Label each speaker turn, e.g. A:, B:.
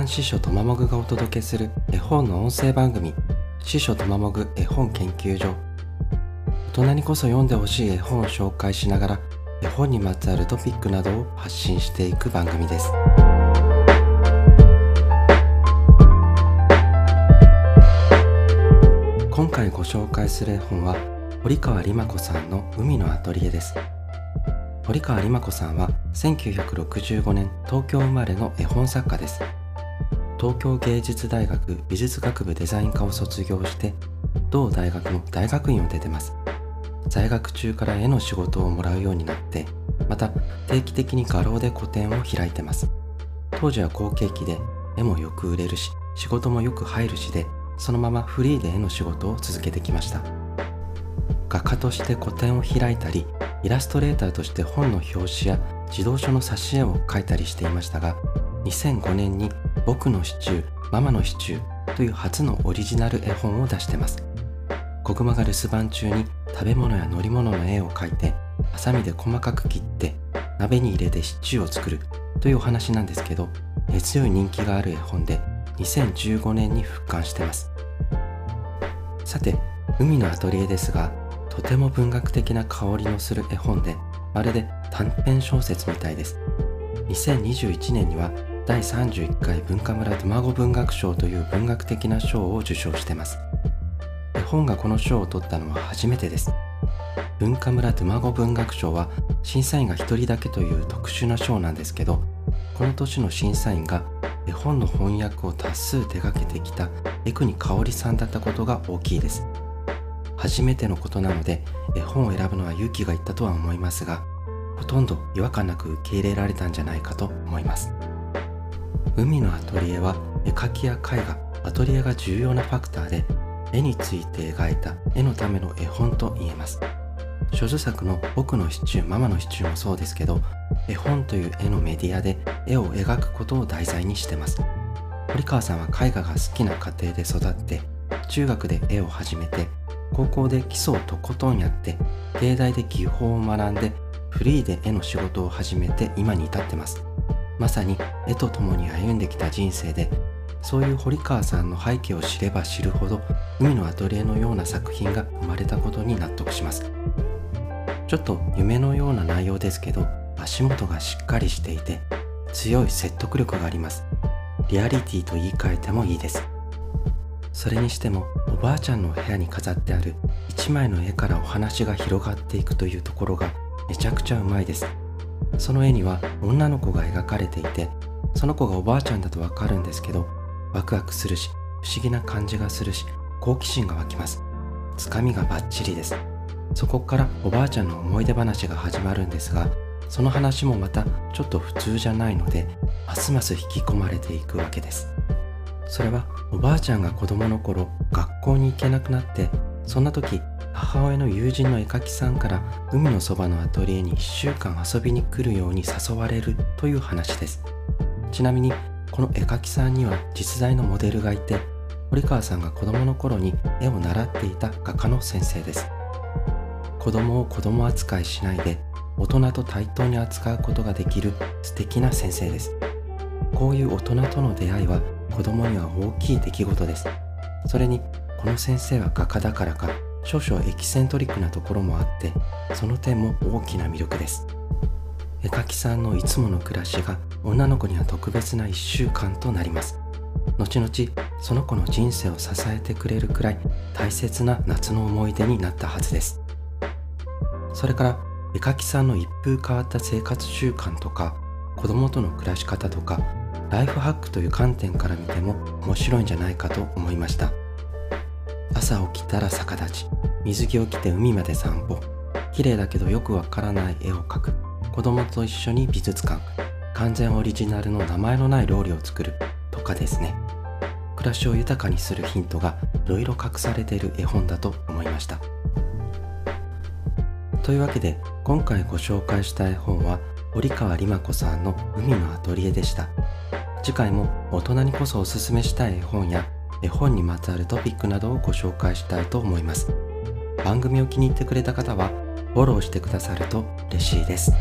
A: 書館司書とまもぐがお届けする絵本の音声番組司書とまもぐ絵本研究所。大人にこそ読んでほしい絵本を紹介しながら絵本にまつわるトピックなどを発信していく番組です。今回ご紹介する絵本は堀川里真子さんの海のアトリエです。堀川里真子さんは1965年東京生まれの絵本作家です。東京芸術大学美術学部デザイン科を卒業して同大学の大学院を出てます。在学中から絵の仕事をもらうようになってまた定期的に画廊で個展を開いてます。当時は好景気で絵もよく売れるし仕事もよく入るしでそのままフリーで絵の仕事を続けてきました。画家として個展を開いたりイラストレーターとして本の表紙や児童書の挿絵を描いたりしていましたが2005年に「僕のシチューママのシチュー」という初のオリジナル絵本を出してます。子熊が留守番中に食べ物や乗り物の絵を描いてハサミで細かく切って鍋に入れてシチューを作るというお話なんですけど根強い人気がある絵本で2015年に復刊してます。さて海のアトリエですがとても文学的な香りのする絵本でまるで短編小説みたいです。2021年には第31回文化村卵文学賞という文学的な賞を受賞してます。絵本がこの賞を取ったのは初めてです。文化村卵文学賞は審査員が1人だけという特殊な賞なんですけどこの年の審査員が絵本の翻訳を多数手掛けてきた江国香織さんだったことが大きいです。初めてのことなので絵本を選ぶのは勇気がいったとは思いますがほとんど違和感なく受け入れられたんじゃないかと思います。海のアトリエは絵描きや絵画アトリエが重要なファクターで絵について描いた絵のための絵本と言えます。諸女作の「僕のシチューママのシチュー」もそうですけど絵本という絵のメディアで絵を描くことを題材にしてます。堀川さんは絵画が好きな家庭で育って中学で絵を始めて高校で基礎をとことんやって芸大で技法を学んでフリーで絵の仕事を始めて今に至ってます。まさに絵と共に歩んできた人生でそういう堀川さんの背景を知れば知るほど海のアトリエのような作品が生まれたことに納得します。ちょっと夢のような内容ですけど足元がしっかりしていて強い説得力があります。リアリティと言い換えてもいいです。それにしてもおばあちゃんの部屋に飾ってある一枚の絵からお話が広がっていくというところがめちゃくちゃうまいです。その絵には女の子が描かれていてその子がおばあちゃんだとわかるんですけどワクワクするし不思議な感じがするし好奇心が湧きます。つかみがバッチリです。そこからおばあちゃんの思い出話が始まるんですがその話もまたちょっと普通じゃないのでますます引き込まれていくわけです。それはおばあちゃんが子供の頃学校に行けなくなってそんな時母親の友人の絵描きさんから海のそばのアトリエに1週間遊びに来るように誘われるという話です。ちなみにこの絵描きさんには実在のモデルがいて堀川さんが子供の頃に絵を習っていた画家の先生です。子供を子供扱いしないで大人と対等に扱うことができる素敵な先生です。こういう大人との出会いは子供には大きい出来事です。それにこの先生は画家だからか少々エキセントリックなところもあってその点も大きな魅力です。絵描きさんのいつもの暮らしが女の子には特別な1週間となります。後々その子の人生を支えてくれるくらい大切な夏の思い出になったはずです。それから絵描きさんの一風変わった生活習慣とか子供との暮らし方とかライフハックという観点から見ても面白いんじゃないかと思いました。朝起きたら逆立ち。水着を着て海まで散歩。綺麗だけどよくわからない絵を描く。子供と一緒に美術館。完全オリジナルの名前のない料理を作る。とかですね。暮らしを豊かにするヒントがいろいろ隠されている絵本だと思いました。というわけで今回ご紹介した絵本は堀川里真子さんの海のアトリエでした。次回も大人にこそおすすめしたい絵本や絵本にまつわるトピックなどをご紹介したいと思います。番組を気に入ってくれた方はフォローしてくださると嬉しいです。